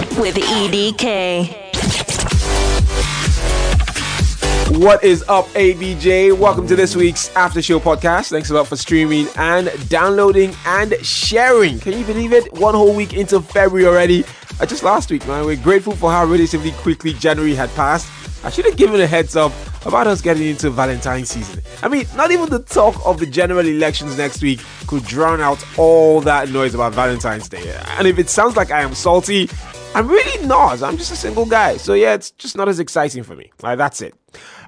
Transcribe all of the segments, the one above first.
with EDK. What is up, ABJ? Welcome to this week's After Show podcast. Thanks a lot for streaming and downloading and sharing. Can you believe it? One whole week into February already. Uh, just last week, man. We're grateful for how relatively quickly January had passed. I should have given a heads up about us getting into Valentine's season. I mean, not even the talk of the general elections next week could drown out all that noise about Valentine's Day. And if it sounds like I am salty, I'm really not. I'm just a single guy. So yeah, it's just not as exciting for me. Like, that's it.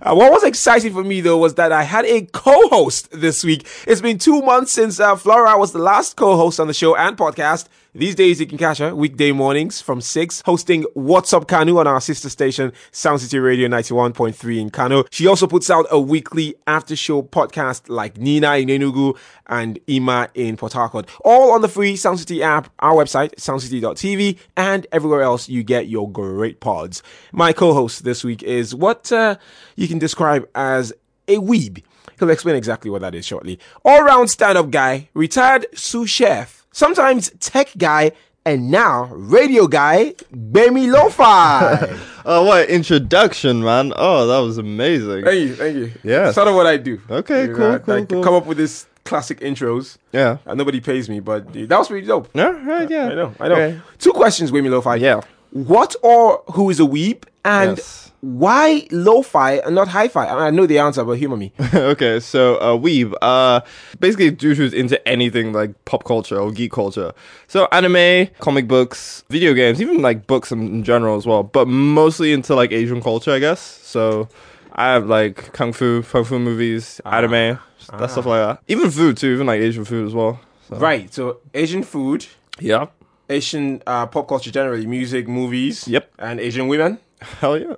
Uh, what was exciting for me though was that I had a co-host this week. It's been two months since uh, Flora was the last co-host on the show and podcast. These days you can catch her weekday mornings from 6 hosting What's Up Kano on our sister station Sound City Radio 91.3 in Kano. She also puts out a weekly after show podcast like Nina in Enugu and Ima in Port Harcourt. All on the free Sound City app, our website soundcity.tv and everywhere else you get your great pods. My co-host this week is what uh, you can describe as a weeb. He'll explain exactly what that is shortly. All round stand up guy, retired sous chef, sometimes tech guy, and now radio guy, Bemi Lo-Fi. Oh, what introduction, man! Oh, that was amazing. thank you, thank you. Yes. Sort of what I do. Okay, You cool, know, cool, I cool. come up with this classic intros. Yeah. And nobody pays me, but that was pretty dope. Yeah, right, yeah. I know, I know. Okay. Two questions, Wemi Lo-Fi. Yeah. What or who is a weeb? And Yes. why lo-fi and not hi-fi? I, mean, I know the answer, but humor me. okay, so uh, Weeb, uh, basically dude who's into anything like pop culture or geek culture. So anime, comic books, video games, even like books in, in general as well, but mostly into like Asian culture, I guess. So I have like kung fu, kung fu movies, anime, that stuff like that. Even food too, even like Asian food as well. So. Right. So Asian food, Yeah. Asian uh, pop culture generally, music, movies. Yep. And Asian women. Hell yeah.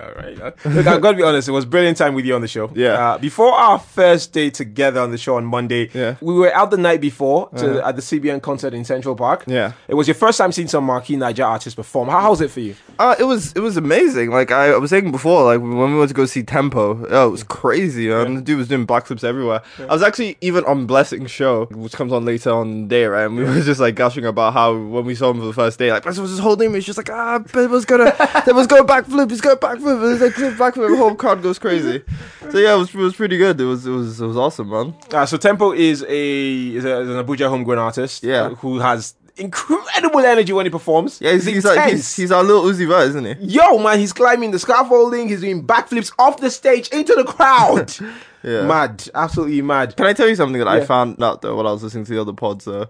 All right. Look, I've got to be honest. It was brilliant time with you on the show. Yeah. Uh, before our first day together on the show on Monday, Yeah. we were out the night before to, at the CBN concert in Central Park. Yeah. It was your first time seeing some marquee Niger artists perform. How, how was it for you? Uh, it was it was amazing. Like I was saying before, like when we went to go see Tempo, oh, it was crazy. Man. The dude was doing backflips everywhere. I was actually even on Blessing's show, which comes on later on the day, right? And we were just like gushing about how when we saw him for the first day, like Blessing was just holding. He's just like, ah, it was gonna, there was going backflip. He's going backflip. It's like backflip. The whole crowd goes crazy. So yeah, it was it was pretty good. It was it was it was awesome, man. Uh, so Tempo is a is, a, is an Abuja homegrown artist. Yeah. uh, who has incredible energy when he performs. Yeah, he's, he's like he's, he's our little Uzi Vert, isn't he? Yo, man, he's climbing the scaffolding. He's doing backflips off the stage into the crowd. Yeah. Mad, absolutely mad. Can I tell you something that I found out though while I was listening to the other pods though?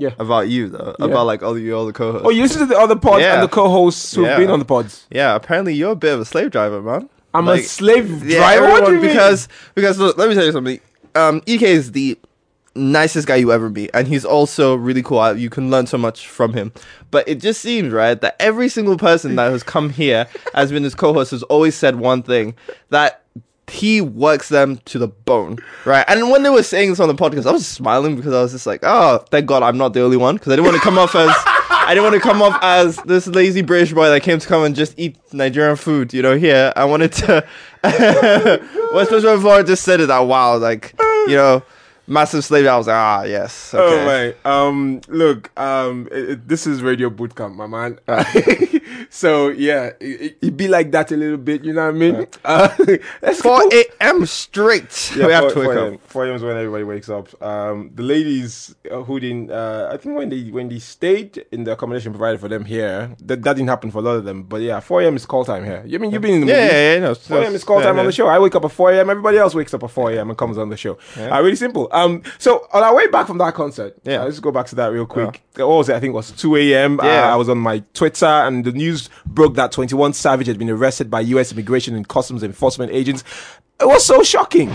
Yeah. about you though, about like all the other co-hosts. Oh, you listen to the other pods Yeah. and the co-hosts who've Yeah. been on the pods. yeah, apparently you're a bit of a slave driver, man. I'm a slave Yeah, driver. What do everyone- you mean? because because look, let me tell you something. Um, EK is the nicest guy you ever meet, and he's also really cool. You can learn so much from him. But it just seems right that every single person that has come here has been his co-host has always said one thing that he works them to the bone, right? And when they were saying this on the podcast, I was smiling because I was just like, "Oh, thank God I'm not the only one," because I didn't want to come off as I didn't want to come off as this lazy British boy that came to come and just eat Nigerian food, you know. Here, I wanted to. well, especially before I just said it out wow, like you know, massive slave. I was like, ah, yes, okay. Oh my, um, look, um, it, it- this is Radio Bootcamp, my man. so yeah, it, it, be like that a little bit, you know what I mean? Uh, let's 4 go- a.m. straight. Yeah, we have 4 to wake 4 up. 4 a.m. is when everybody wakes up. Um, the ladies uh, who didn't, uh, I think when they when they stayed in the accommodation provided for them here, that, that didn't happen for a lot of them. But yeah, 4 a.m. is call time here. You mean you've been in the Yeah, movie? yeah, yeah, no, 4 a.m. is call yeah, time on the show. I wake up at 4 a.m. Everybody else wakes up at 4 a.m. and comes on the show. Uh, really simple. Um, so on our way back from that concert, Yeah. uh, let's go back to that real quick. What was it? I think it was 2 a.m. Uh, Yeah. I was on my Twitter and the news broke that 21 Savage had been arrested by U.S. Immigration and Customs Enforcement agents. It was so shocking.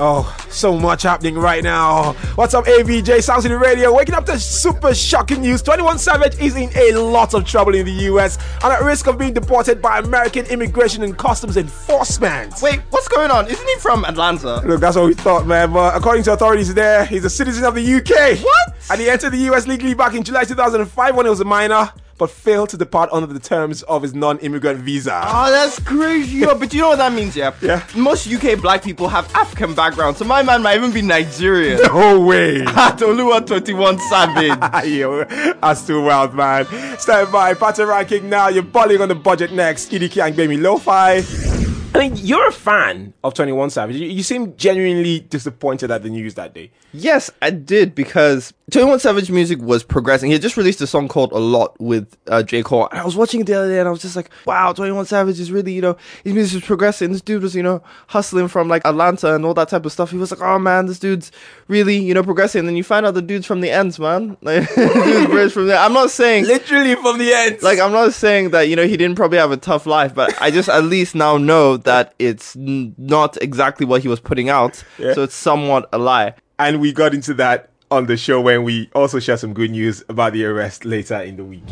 Oh, so much happening right now. What's up, ABJ Sound City Radio? Waking up to super shocking news. 21 Savage is in a lot of trouble in the US and at risk of being deported by American Immigration and Customs Enforcement. Wait, what's going on? Isn't he from Atlanta? Look, that's what we thought, man. But according to authorities there, he's a citizen of the UK. What? And he entered the US legally back in July 2005 when he was a minor. But failed to depart under the terms of his non-immigrant visa. Oh, that's crazy. Yo, but you know what that means, yeah? Yeah. Most UK black people have African background, so my man might even be Nigerian. No way. Toluwa 21 Savage. Yo, that's too wild, man. Stand by, pattern ranking now. You're balling on the budget next. EDK and Baby Lo-Fi. I mean, you're a fan of 21 Savage. You, you seem genuinely disappointed at the news that day. Yes, I did because 21 Savage music was progressing. He had just released a song called A Lot with uh, J. Cole. And I was watching it the other day and I was just like, wow, 21 Savage is really, you know, his music is progressing. This dude was, you know, hustling from like Atlanta and all that type of stuff. He was like, oh man, this dude's really, you know, progressing. And then you find out the dude's from the ends, man. Like, dude's from there. I'm not saying. Literally from the end. Like I'm not saying that you know he didn't probably have a tough life, but I just at least now know that it's n- not exactly what he was putting out, Yeah. so it's somewhat a lie. and we got into that on the show when we also share some good news about the arrest later in the week.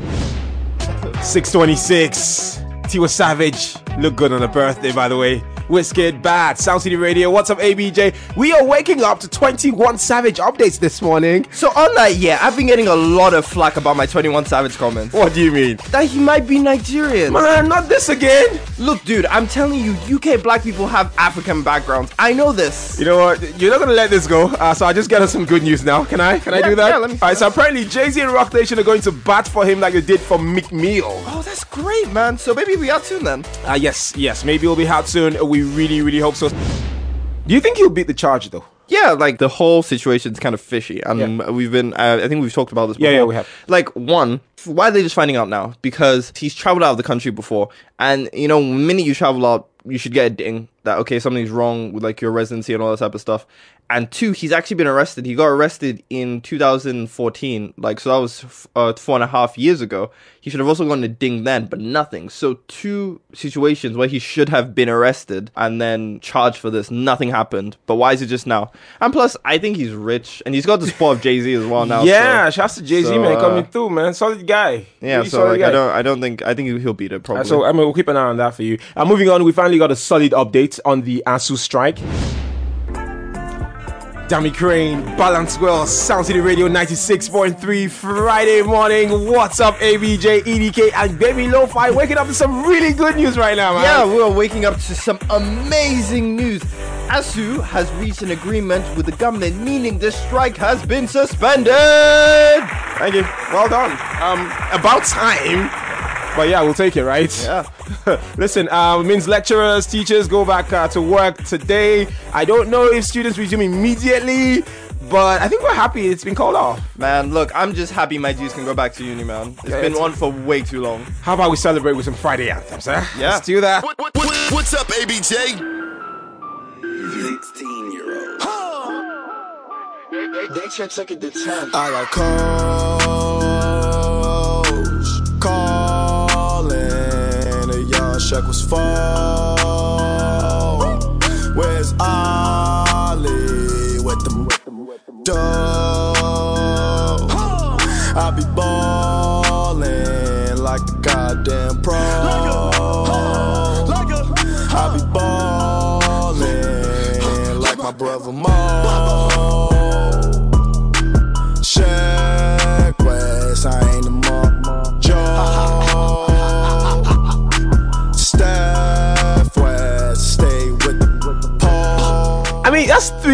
626. Tiwa Savage. Look good on a birthday, by the way. Wizkid Bad. Sound City Radio. What's up, ABJ? We are waking up to 21 Savage updates this morning. So on that, yeah, I've been getting a lot of flack about my 21 Savage comments. What do you mean? That he might be Nigerian. Man, not this again. Look, dude, I'm telling you, UK black people have African backgrounds. I know this. You know what? You're not gonna let this go. Uh, so I just got us some good news now. Can I? Can I do that? yeah, let me- All right. So apparently Jay Z and Roc Nation are going to bat for him like they did for Meek Mill. Oh, that's great, man. So maybe we out soon then. Ah, yes, yes. Maybe we'll be out soon. We really, really hope so. Do you think he'll beat the charge though? Yeah, like the whole situation's kind of fishy, and Yeah. we've been. Uh, I think we've talked about this. Yeah, Before. yeah, we have. Like one, why are they just finding out now? Because he's traveled out of the country before, and you know, the minute you travel out, you should get a ding that okay, something's wrong with like your residency and all that type of stuff. And two, he's actually been arrested. He got arrested in 2014, like so that was f- uh, four and a half years ago. He should have also gotten a ding then, but nothing. So two situations where he should have been arrested and then charged for this. Nothing happened. But why is it just now? And plus, I think he's rich and he's got the support of Jay Z as well now. yeah, so, shouts to Jay Z so, man uh, coming through, man. Solid guy. yeah. Really So like, guy. I don't, I don't think, I think he'll beat it Uh, probably. So I mean, we'll keep an eye on that for you. Uh, moving on, we finally got a solid update on the ASUU strike. Dammy Krane, Balance Well, Sound City Radio 96.3, Friday morning. What's up, ABJ, EDK, and Baby Lo-Fi? Waking up to some really good news right now, man. Yeah, we're waking up to some amazing news. ASUU has reached an agreement with the government, meaning the strike has been suspended. Thank you. Well done. Um, about time. But yeah, we'll take it, right? Yeah. Listen, um, it means lecturers, teachers go back uh, to work today. I don't know if students resume immediately, but I think we're happy it's been called off. Man, look, I'm just happy my G's can go back to uni, man. It's Yeah, been it's- on for way too long. How about we celebrate with some Friday anthems, huh? Yeah. Let's do that. What, what, what, what's up, ABJ? 16 year old. They check check it to 10. I got calls was fall. Where's Ollie with them dough? I be ballin'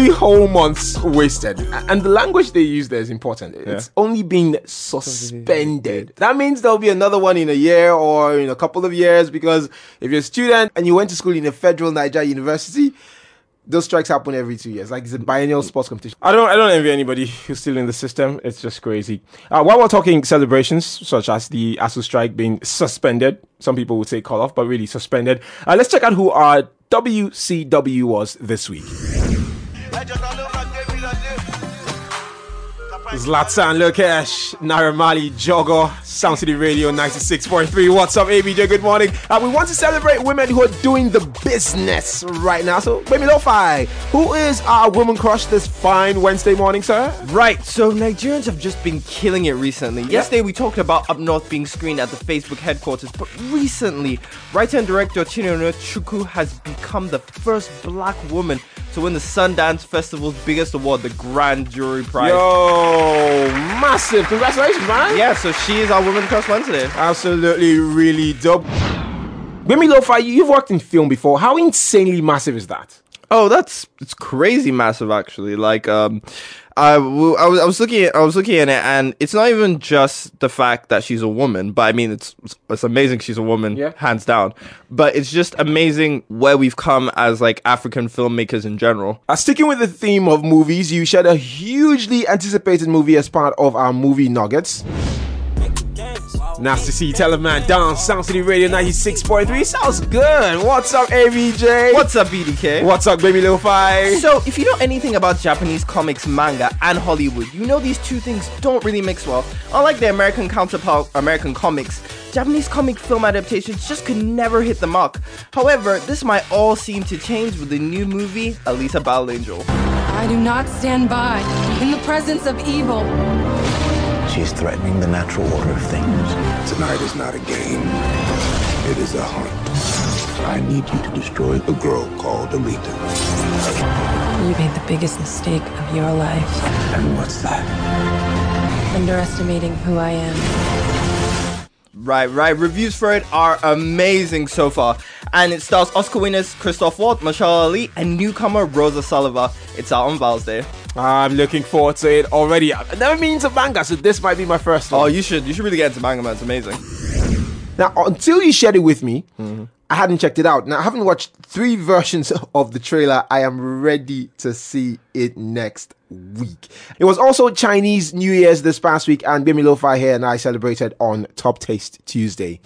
three whole months wasted. And the language they use there is important. It's only been suspended. That means there'll be another one in a year or in a couple of years because if you're a student and you went to school in a federal Nigeria university, those strikes happen every two years. Like it's a biennial sports competition. I don't I don't envy anybody who's still in the system. It's just crazy. Uh, while we're talking celebrations, such as the ASUU strike being suspended, some people would say call off, but really suspended. Uh, let's check out who our WCW was this week. Zlatan Lil Kesh, Naramali Jogo, Sound City Radio 96.3. What's up, ABJ? Good morning. Uh, we want to celebrate women who are doing the business right now. So, Baby Lo-Fi, who is our woman crush this fine Wednesday morning, sir? Right, so Nigerians have just been killing it recently. Yesterday we talked about Up North being screened at the Facebook headquarters, but recently, writer and director Chinonye Chukwu has become the first black woman to win the Sundance Festival's biggest award, the Grand Jury Prize. Yo, massive. Congratulations, man. Yeah, so she is our woman crush Wednesday. Absolutely, really dope. Gbemi Lo-Fi, you've worked in film before. How insanely massive is that? Oh, that's it's crazy massive actually. Like um I, w- I was I was looking at I was looking at it and it's not even just the fact that she's a woman, but I mean it's it's amazing she's a woman, Yeah. hands down. But it's just amazing where we've come as like African filmmakers in general. Uh, sticking with the theme of movies, you shared a hugely anticipated movie as part of our movie Nuggets. Nice to see you, tell a man down Sound City Radio 96.3. Sounds good. What's up, ABJ? What's up, EDK? What's up, baby Lo-Fi? So, if you know anything about Japanese comics, manga, and Hollywood, you know these two things don't really mix well. Unlike the American counterpart, American comics, Japanese comic film adaptations just could never hit the mark. However, this might all seem to change with the new movie, Alita Battle Angel. I do not stand by in the presence of evil. She's threatening the natural order of things. Tonight is not a game. It is a hunt. I need you to destroy a girl called Alita. You made the biggest mistake of your life, And what's that? underestimating who I am. Right, right. Reviews for it are amazing so far. And it stars Oscar winners Christoph Waltz, Mahershala Ali, and newcomer Rosa Salazar. It's out on Val's Day. I'm looking forward to it already. I've never been to manga, so this might be my first oh, one. Oh, you should you should really get into manga, man. It's amazing. Now, until you shared it with me, I hadn't checked it out. Now, I haven't watched three versions of the trailer. I am ready to see it next week. It was also Chinese New Year's this past week, and Bimi Lo-Fi here and I celebrated on Top Taste Tuesday.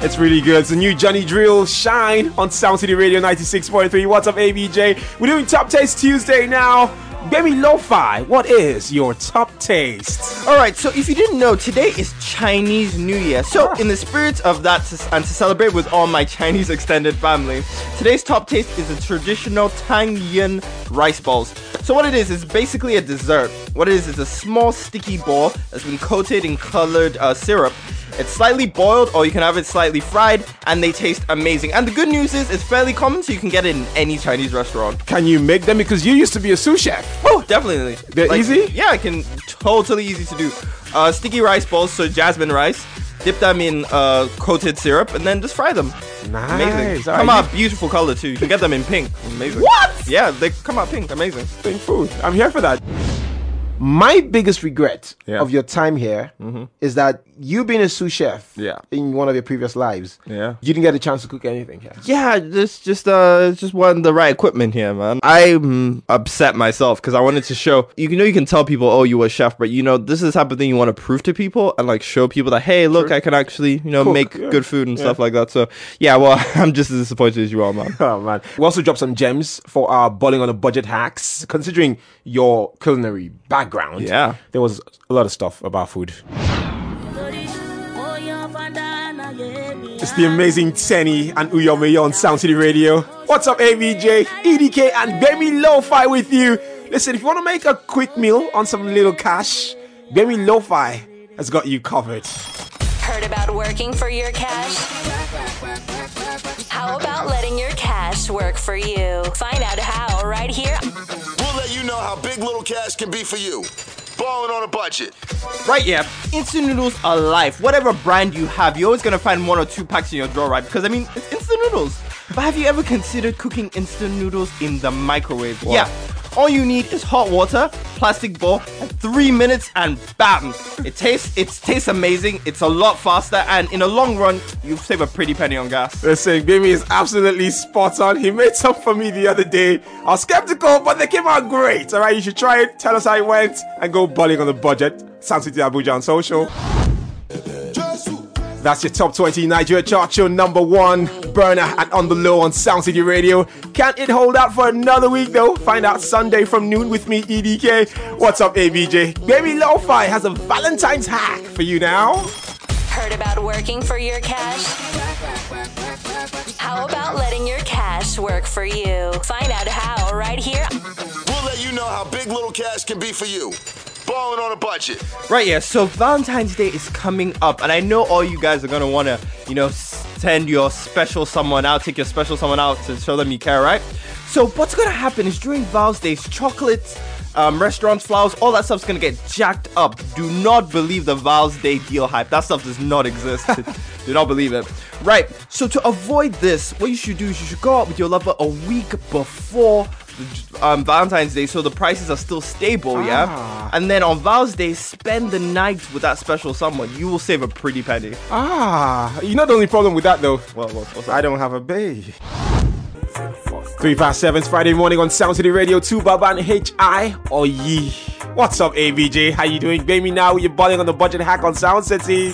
It's really good. It's the new Johnny Drille Shine on Sound City Radio 96.3. What's up, ABJ? We're doing Top Taste Tuesday now. Bemi Lo-Fi, what is your top taste? All right, so if you didn't know, today is Chinese New Year. So, in the spirit of that, to, and to celebrate with all my Chinese extended family, today's top taste is the traditional Tangyuan rice balls. So, what it is is basically a dessert. What it is is a small sticky ball that's been coated in colored uh, syrup. It's slightly boiled, or you can have it slightly fried, and they taste amazing. And the good news is, it's fairly common, so you can get it in any Chinese restaurant. Can you make them? Because you used to be a sous chef. Oh, definitely. They're easy? Yeah, I can. Totally easy to do. Uh, sticky rice balls, so jasmine rice. Dip them in uh, coated syrup and then just fry them. Nice. Amazing. Come right, out beautiful color too. You can get them in pink. Amazing. What? Yeah, they come out pink. Amazing. Think food. I'm here for that. My biggest regret Yeah. of your time here is that you being a sous chef Yeah. in one of your previous lives, Yeah. you didn't get a chance to cook anything here. Yeah, just just uh, just wasn't the right equipment here, man. I'm upset myself because I wanted to show. You know, you can tell people, oh, you were a chef, but you know, this is the type of thing you want to prove to people and like show people that, hey, look, I can actually, you know, Cook, make yeah. good food and stuff like that. So yeah, well, I'm just as disappointed as you are, man. Oh man. We also dropped some gems for our bowling on a budget hacks. Considering your culinary background, Yeah. there was a lot of stuff about food. It's the amazing Teni and Uyomeyo on Sound City Radio. What's up, ABJ, EDK, and Bemi Lo-Fi with you. Listen, if you want to make a quick meal on some little cash, Bemi Lo-Fi has got you covered. Heard about working for your cash? How about letting your cash work for you? Find out how right here. We'll let you know how big little cash can be for you. Balling on a budget. Right, yeah. Instant noodles are life. Whatever brand you have, you're always gonna find one or two packs in your drawer, right? Because I mean, it's instant noodles. But have you ever considered cooking instant noodles in the microwave? Yeah. All you need is hot water, plastic bowl, and three minutes, and bam! It tastes it tastes amazing. It's a lot faster, and in the long run, you save a pretty penny on gas. Listen, Bimi is absolutely spot on. He made some for me the other day. I was skeptical, but they came out great. All right, you should try it. Tell us how it went and go bowling on the budget. Sound City Abuja on social. That's your top 20 Nigeria chart show number one. Burner and on the low on Sound City Radio. Can't it hold out for another week though? Find out Sunday from noon with me, EDK. What's up, ABJ? Baby Lo-Fi has a Valentine's hack for you now. Heard about working for your cash? How about letting your cash work for you? Find out how right here. We'll let you know how big little cash can be for you. Balling on a budget. Right, yeah. So Valentine's Day is coming up, and I know all you guys are gonna wanna, you know, send your special someone out, take your special someone out to show them you care, right? So what's gonna happen is during Val's Days, chocolates, um, restaurants, flowers, all that stuff's gonna get jacked up. Do not believe the Val's Day deal hype. That stuff does not exist. Do not believe it. Right. So to avoid this, what you should do is you should go out with your lover a week before um, Valentine's Day, so the prices are still stable, yeah. Ah. And then on Val's Day, spend the night with that special someone. You will save a pretty penny. Ah, you know the only problem with that though. Well, what's, what's I don't have a babe. Three past seven, Friday morning on Sound City Radio 2, Baban H I or Ye. What's up, ABJ? How you doing? Baby now you're balling on the budget hack on Sound City.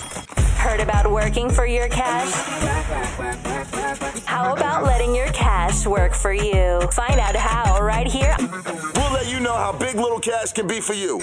Heard about working for your cash? How about letting your cash work for you? Find out how right here. We'll let you know how big little cash can be for you.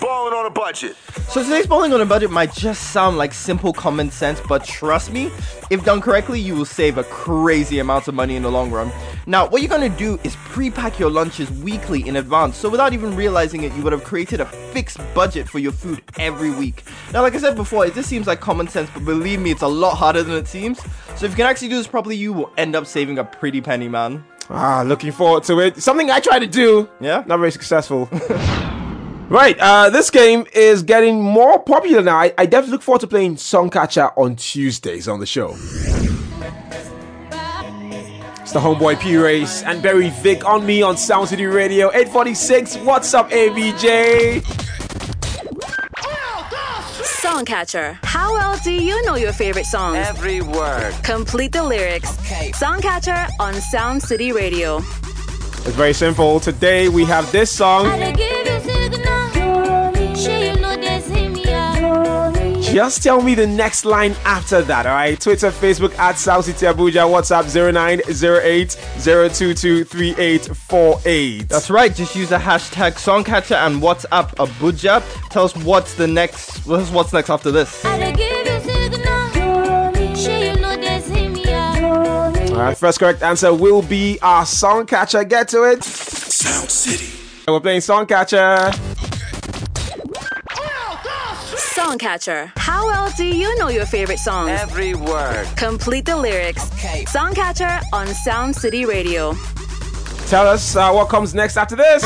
Balling on a budget. So today's bowling on a budget might just sound like simple common sense, but trust me, if done correctly, you will save a crazy amount of money in the long run. Now, what you're gonna do is pre-pack your lunches weekly in advance, so without even realizing it, you would have created a fixed budget for your food every week. Now, like I said before, it just seems like common sense, but believe me, it's a lot harder than it seems. So if you can actually do this properly, you will end up saving a pretty penny, man. Ah, looking forward to it. Something I try to do. Yeah? Not very successful. right, uh, this game is getting more popular now. I, I definitely look forward to playing Songcatcher on Tuesdays on the show. It's the homeboy P Race and Barry Vic on me on Sound City Radio 846. What's up, ABJ? Songcatcher. How well do you know your favorite songs? Every word. Complete the lyrics. Okay. Songcatcher on Sound City Radio. It's very simple. Today we have this song. Just tell me the next line after that, alright? Twitter, Facebook at Sound City Abuja, WhatsApp 0908 022 3848. That's right. Just use the hashtag Songcatcher and WhatsApp Abuja. Tell us what's the next. What's what's next after this? Alright, first correct answer will be our song catcher. Get to it. Sound City. We're playing song catcher. Songcatcher. How well do you know your favorite songs? Every word. Complete the lyrics. Songcatcher on Sound City Radio. Tell us uh, what comes next after this.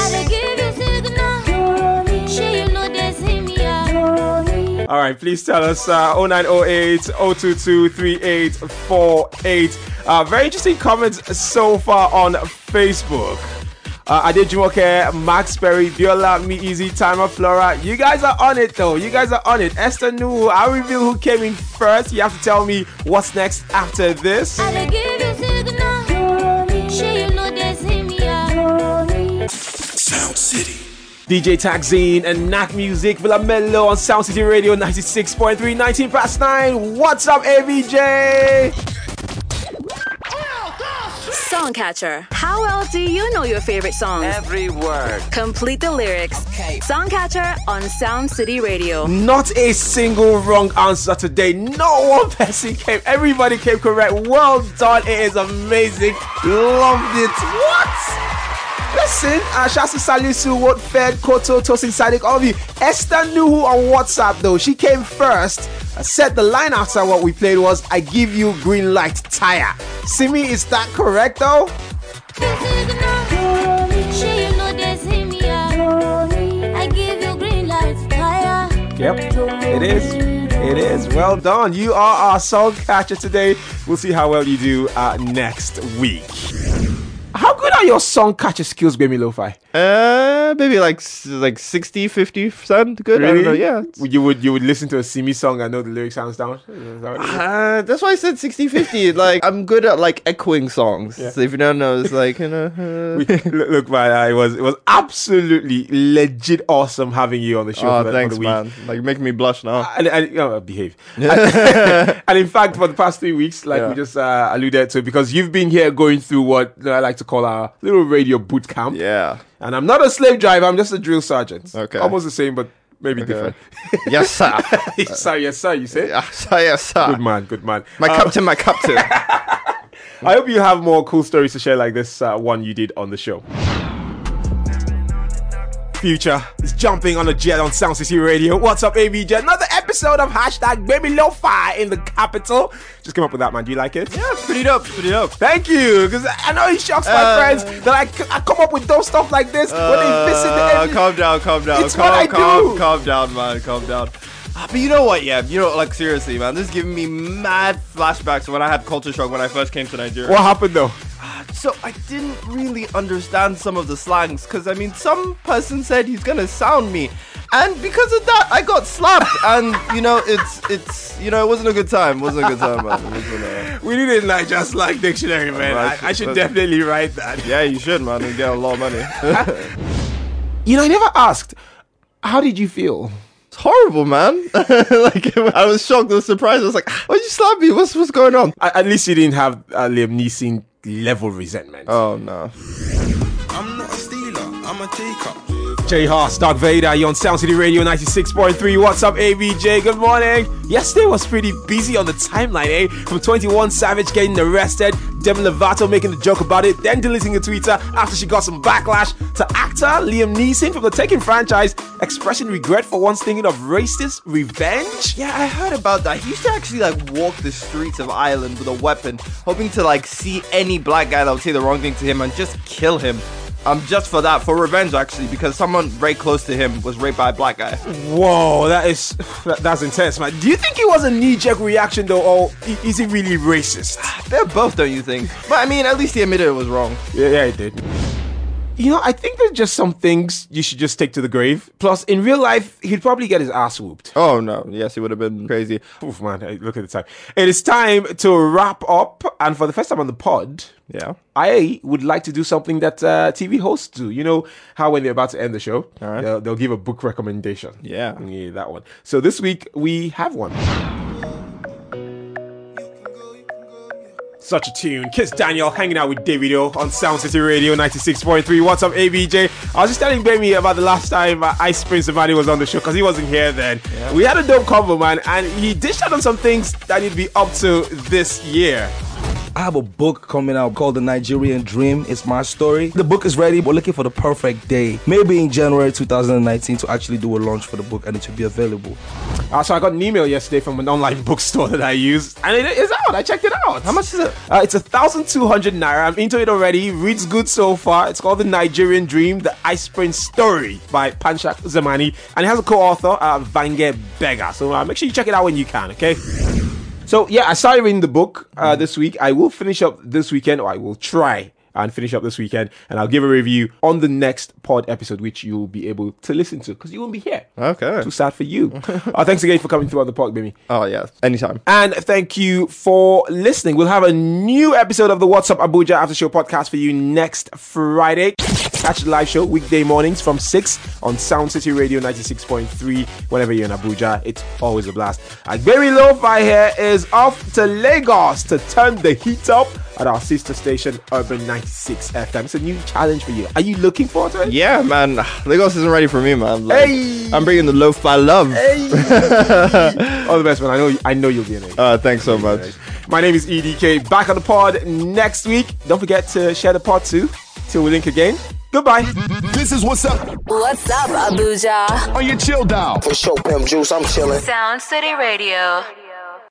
All right, please tell us uh, 0908 022 3848. Uh, very interesting comments so far on Facebook. Uh, Ade Jumoke, Max Perry, Viola, Me Easy, Timer, Flora. You guys are on it though. You guys are on it. Esther Nu, I'll reveal who came in first. You have to tell me what's next after this. Sound City. DJ Taxine and Knack Music, Villa Mello on Sound City Radio 96.3, 19 past 9. What's up, ABJ? Songcatcher. How well do you know your favorite songs? Every word. Complete the lyrics. Songcatcher on Sound City Radio. Not a single wrong answer today. No one person came. Everybody came correct. Well done. It is amazing. Loved it. What? Listen, uh, Shasta Salisu, What Fed, Koto, Tosin Sadik, of you. Esther Nuhu on WhatsApp though. She came first. I said the line after what we played was I give you green light tire. Simi, is that correct though? Yep, it is. It is. Well done. You are our song catcher today. We'll see how well you do uh, next week. How good are your song catcher skills, Grammy Lo-Fi? Uh, maybe like like 60, 50 percent good. I don't know. Yeah. You would you would listen to a Simi song and know the lyric sounds down. That what it is? Uh, that's why I said 60 50. like, I'm good at like echoing songs. So if you don't know, it's like, you know. uh, We- look, man, uh, it was it was absolutely legit awesome having you on the show. oh, for thanks, the man. Like, you're making me blush now. and, and you know, behave. and, and in fact, for the past three weeks, like we just uh, alluded to, because you've been here going through what I like to call our little radio boot camp. Yeah. And I'm not a slave driver; I'm just a drill sergeant. Okay. almost the same, but maybe different. yes, sir. yes, sir. Yes, sir. You say? yes, sir. Yes, sir. Good man. Good man. My Uh, captain, my captain. I hope you have more cool stories to share like this uh, one you did on the show. Future is jumping on the jet on Sound City Radio. What's up, ABJ? Another episode of hashtag Baby Lo-Fi in the capital. Just came up with that, man. Do you like it? Yeah, pretty dope. Pretty dope. Thank you, because I know it shocks my Uh, friends that I, c- I come up with those stuff like this when they visit the Uh, end. calm down, calm down, It's calm, what I calm, do. calm down, man, calm down. Ah, but you know what? Yeah, you know, like seriously, man, this is giving me mad flashbacks when I had culture shock when I first came to Nigeria. What happened though? So I didn't really understand some of the slangs because I mean, some person said he's gonna sound me, and because of that, I got slapped. and you know, it's it's you know, it wasn't a good time. It wasn't a good time, man. It wasn't a- We need a like just like dictionary, man. Right. I, I should definitely write that. yeah, you should, man, and get a lot of money. You know, I never asked. How did you feel? It's horrible, man. like I was shocked, I was surprised. I was like, "Why'd you slap me? What's what's going on?" At, at least you didn't have uh, Liam Neeson level resentment. Oh no. I'm not a stealer, I'm a taker. J Hus, Dark Vader, you on Sound City Radio 96.3. What's up, ABJ? Good morning. Yesterday was pretty busy on the timeline, eh? From 21 Savage getting arrested, Demi Lovato making a joke about it, then deleting a Twitter after she got some backlash, to actor Liam Neeson from the Taken franchise expressing regret for once thinking of racist revenge. Yeah, I heard about that. He used to actually like walk the streets of Ireland with a weapon, hoping to like see any black guy that would say the wrong thing to him and just kill him. Um, just for that, for revenge actually, because someone very close to him was raped by a black guy. Whoa, that is that, that's intense, man. Do you think it was a knee-jerk reaction though, or is it really racist? They're both, don't you think? But I mean, at least he admitted it was wrong. Yeah, yeah, he did. You know, I think there's just some things you should just take to the grave. Plus, in real life, he'd probably get his ass whooped. Oh no, yes, he would have been crazy. Oof, man, hey, look at the time. It is time to wrap up, and for the first time on the pod, Yeah. I would like to do something that uh, TV hosts do. You know how when they're about to end the show, right. they'll, they'll give a book recommendation. Yeah. yeah, that one. So this week we have one. Such a tune. Kiss Daniel hanging out with Davido on Sound City Radio 96.3. What's up, ABJ? I was just telling Baby about the last time uh, Ice Prince Zamani was on the show because he wasn't here then. We had a dope convo, man, and he dished out on some things that he'd be up to this year. I have a book coming out called The Nigerian Dream. It's my story. The book is ready. We're looking for the perfect day. Maybe in January 2019 to actually do a launch for the book and it will be available. Uh, so I got an email yesterday from an online bookstore that I use, and it is out. I checked it out. How much is it? Uh, it's a thousand two hundred naira. I'm into it already. Reads good so far. It's called The Nigerian Dream: The Ice Prince Story by Panshak Zamani, and it has a co-author, uh, Vange Bega. So uh, make sure you check it out when you can. Okay. So yeah, I started reading the book uh, this week. I will finish up this weekend, or I will try and finish up this weekend, and I'll give a review on the next pod episode, which you'll be able to listen to because you won't be here. Okay. Too sad for you. uh, thanks again for coming through on the pod, baby. Oh yeah, anytime. And thank you for listening. We'll have a new episode of the What's Up Abuja After Show podcast for you next Friday. Catch the live show weekday mornings from 6 on Sound City Radio 96.3 whenever you're in Abuja. It's always a blast. And very Lo-Fi here is off to Lagos to turn the heat up at our sister station Urban 96 FM. It's a new challenge for you. Are you looking forward to it? Yeah, man. Lagos isn't ready for me, man. Like, Hey! I'm bringing the lo-fi love. Hey. All the best, man. I know I know you'll be in it. Uh, thanks so much. My name is EDK. Back on the pod next week. Don't forget to share the pod too. Till we link again. Goodbye. This is what's up What's up, Abuja? on your chill down. For sure, Pimp Juice, I'm chilling. Sound City Radio.